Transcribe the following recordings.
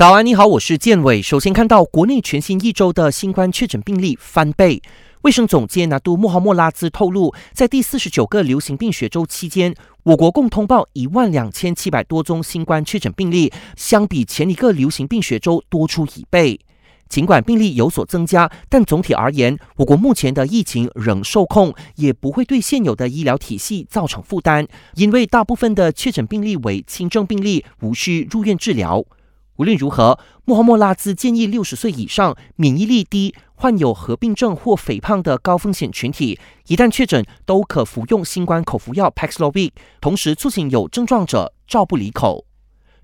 早安，你好，我是建伟。首先看到国内全新一周的新冠确诊病例翻倍。卫生总监拿督穆罕默拉兹透露，在第四十九个流行病学周期间，我国共通报一万两千七百多宗新冠确诊病例，相比前一个流行病学周多出一倍。尽管病例有所增加，但总体而言，我国目前的疫情仍受控，也不会对现有的医疗体系造成负担，因为大部分的确诊病例为轻症病例，无需入院治疗。无论如何，穆罕默拉兹建议六十岁以上、免疫力低、患有合并症或肥胖的高风险群体，一旦确诊，都可服用新冠口服药 Paxlovid，同时促进有症状者照不离口。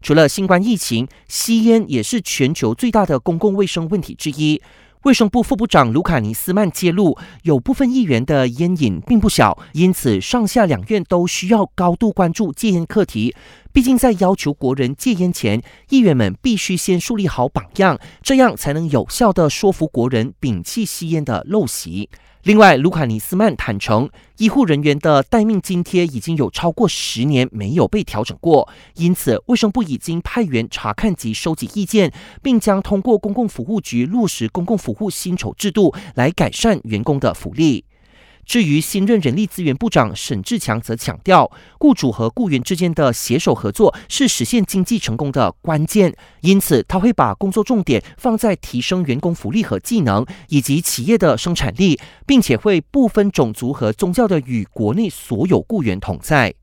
除了新冠疫情，吸烟也是全球最大的公共卫生问题之一。卫生部副部长卢卡尼斯曼揭露，有部分议员的烟瘾并不小，因此上下两院都需要高度关注戒烟课题。毕竟，在要求国人戒烟前，议员们必须先树立好榜样，这样才能有效的说服国人摒弃吸烟的陋习。另外，卢卡尼斯曼坦承，医护人员的待命津贴已经有超过十年没有被调整过，因此卫生部已经派员查看及收集意见，并将通过公共服务局落实公共服务薪酬制度来改善员工的福利。至于新任人力资源部长沈志强则强调，雇主和雇员之间的携手合作是实现经济成功的关键，因此他会把工作重点放在提升员工福利和技能，以及企业的生产力，并且会不分种族和宗教的与国内所有雇员同在。